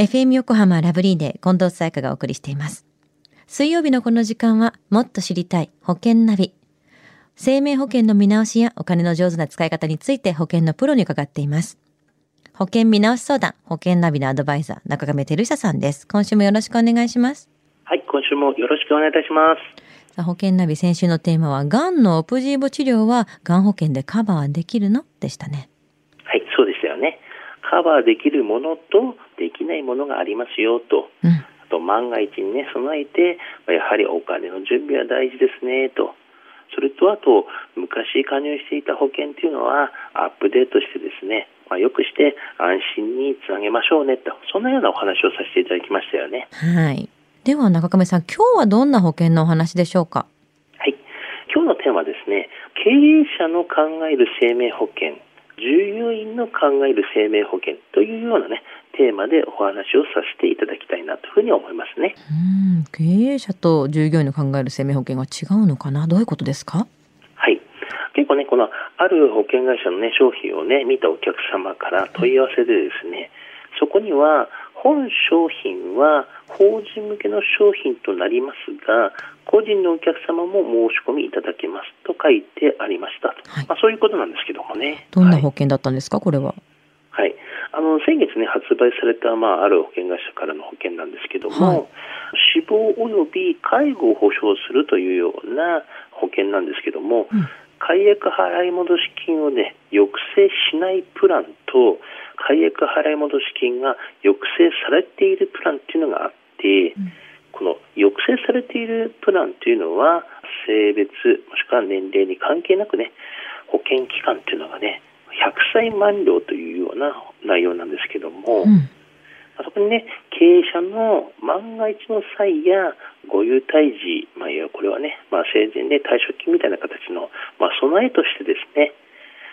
FM 横浜ラブリーで近藤沙耶香がお送りしています。水曜日のこの時間はもっと知りたい保険ナビ。生命保険の見直しやお金の上手な使い方について保険のプロに伺っています。保険見直し相談、保険ナビのアドバイザー、中亀照久さんです。今週もよろしくお願いします。はい、今週もよろしくお願いいたします。さあ保険ナビ先週のテーマは、がんのオプジーボ治療はがん保険でカバーできるの？でしたね。はい、そうでしたよね。カバーできるものとできないものがありますよと。うん、あと万が一にね、備えて、やはりお金の準備は大事ですねと。それとあと昔加入していた保険というのはアップデートしてですね、まあ、よくして安心につなげましょうねとそんなようなお話をさせていただきましたよね。はい。では中亀さん今日はどんな保険のお話でしょうか？はい。今日のテーマはですね経営者の考える生命保険従業員の考える生命保険というようなねテーマでお話をさせていただきたいなというふうに思いますね。うん。経営者と従業員の考える生命保険は違うのかな？どういうことですか？はい。結構ねこのある保険会社のね商品をね見たお客様から問い合わせでですねそこには本商品は法人向けの商品となりますが個人のお客様も申し込みいただけますと書いてありました、はい、まあ、そういうことなんですけどもね。どんな保険だったんですか、はい、これは？はい。あの先月ね発売された、まあ、ある保険会社からの保険なんですけども、はい、死亡及び介護を保障するというような保険なんですけども、うん、解約払い戻し金をね抑制しないプランと解約払い戻し金が抑制されているプランっていうのがあって、うん、この抑制されているプランというのは性別もしくは年齢に関係なくね保険期間っていうのがね100歳満了というような内容なんですけども、うん、そこにね経営者の万が一の際やご優待時、まあ、これはね、まあ、生前で退職金みたいな形の、まあ、備えとしてですね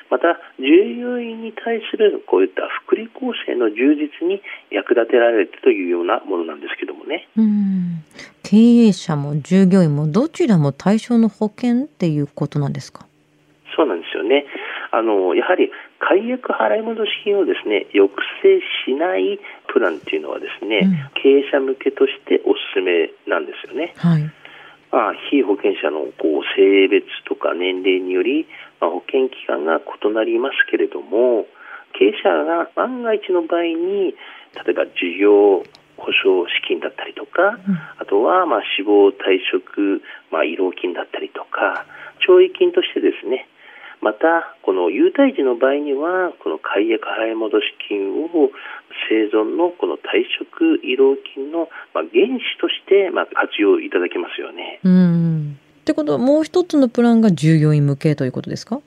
また従業員に対するこういった福利厚生の充実に役立てられるというようなものなんですけどもね。うん経営者も従業員もどちらも対象の保険っていうことなんですか？そうなんですよね。あのやはり解約払い戻し金をですね抑制しないプランっていうのはですね、うん、経営者向けとしておすすめなんですよね。はいまあ、非保険者のこう性別とか年齢により、まあ、保険期間が異なりますけれども経営者が万が一の場合に例えば事業保証資金だったりとか、うん、あとはまあ死亡退職、まあ、慰労金だったりとか懲役金としてですねまた、この優待時の場合には、この解約払い戻し金を生存のこの退職慰労金のまあ原資としてまあ活用いただけますよね。うんってことは、もう一つのプランが従業員向けということですか？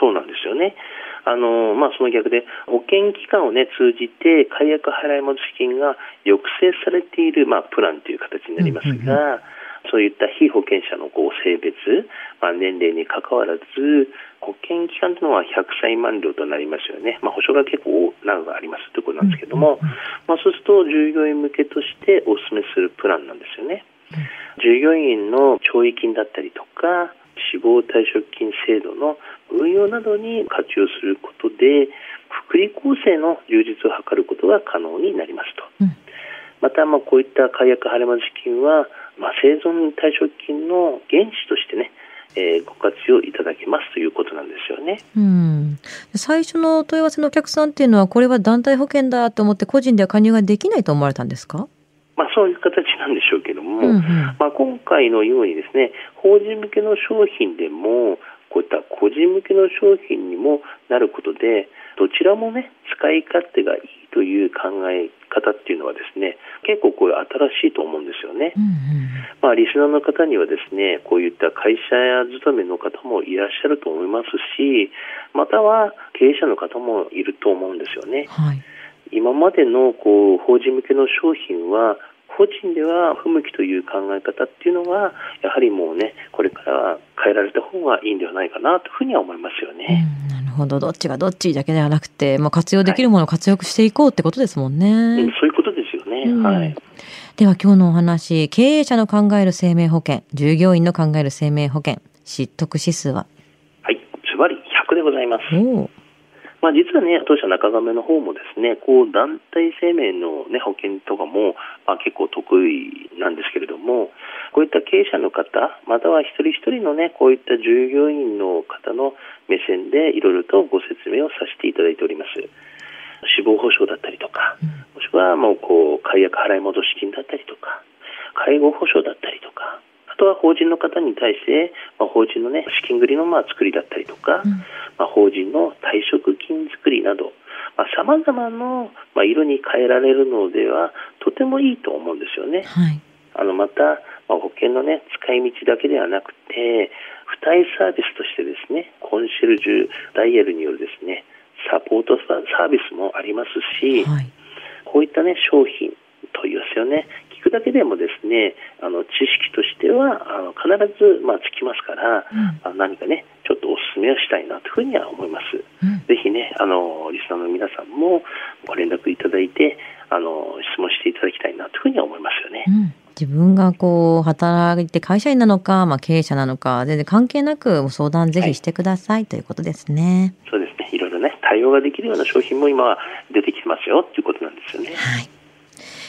そうなんですよね。あのまあ、その逆で保険機関を、ね、通じて解約払い戻し金が抑制されている、まあ、プランという形になりますが、うんうんうんそういった非保険者のこう性別、まあ、年齢にかかわらず保険期間というのは100歳満了となりますよね、まあ、保証が結構長くありますということなんですけども、まあ、そうすると従業員向けとしてお勧めするプランなんですよね。従業員の懲役金だったりとか死亡退職金制度の運用などに活用することで福利厚生の充実を図ることが可能になりますと。また、まあ、こういった解約晴れま金はまあ、生存退職金の原資としてね、えー、ご活用いただけますということなんですよね。うん。最初の問い合わせのお客さんっていうのはこれは団体保険だと思って個人では加入ができないと思われたんですか？まあそういう形なんでしょうけども、うんうん、まあ今回のようにですね、法人向けの商品でもこういった個人向けの商品にもなることで、どちらもね使い勝手がいいという考え方っていうのはですね結構これ新しいと思うんですよね、うんうん、まあ、リスナーの方にはですねこういった会社や勤めの方もいらっしゃると思いますしまたは経営者の方もいると思うんですよね、はい、今までのこう法人向けの商品は個人では不向きという考え方っていうのがやはりもうねこれから変えられた方がいいんではないかなというふうには思いますよね。うん、なるほどどっちがどっちだけではなくて、まあ、活用できるものを活用していこうってことですもんね。はい、そういうことですよね。うん、はい。では今日のお話経営者の考える生命保険従業員の考える生命保険失得指数は？はいズバリ100でございます。まあ、実はね、当社中亀の方もですね、こう団体生命の、ね、保険とかも、まあ、結構得意なんですけれども、こういった経営者の方、または一人一人のね、こういった従業員の方の目線でいろいろとご説明をさせていただいております。死亡保障だったりとか、もしくはもうこう解約払い戻し金だったりとか、介護保障だったりとか、あとは法人の方に対して、まあ、法人の、ね、資金繰りのまあ作りだったりとか、うん、まあ、法人の退職金作りなど、さまざ、まの、まあ、色に変えられるのではとてもいいと思うんですよね。はい、あのまた、まあ、保険の、ね、使い道だけではなくて付帯サービスとしてですねコンシェルジュダイヤルによるですねサポートサービスもありますし、はい、こういった、ね、商品といいますよねだけでもですねあの知識としてはあの必ず、まあ、つきますから、うん、何かねちょっとお勧めをしたいなというふうには思います、うん、ぜひねあのリスナーの皆さんもご連絡いただいてあの質問していただきたいなというふうには思いますよね。うん自分がこう働いて会社員なのか、まあ、経営者なのか全然関係なく相談ぜひしてください、はい、ということですね。そうですねいろいろね対応ができるような商品も今は出てきてますよということなんですよね。はい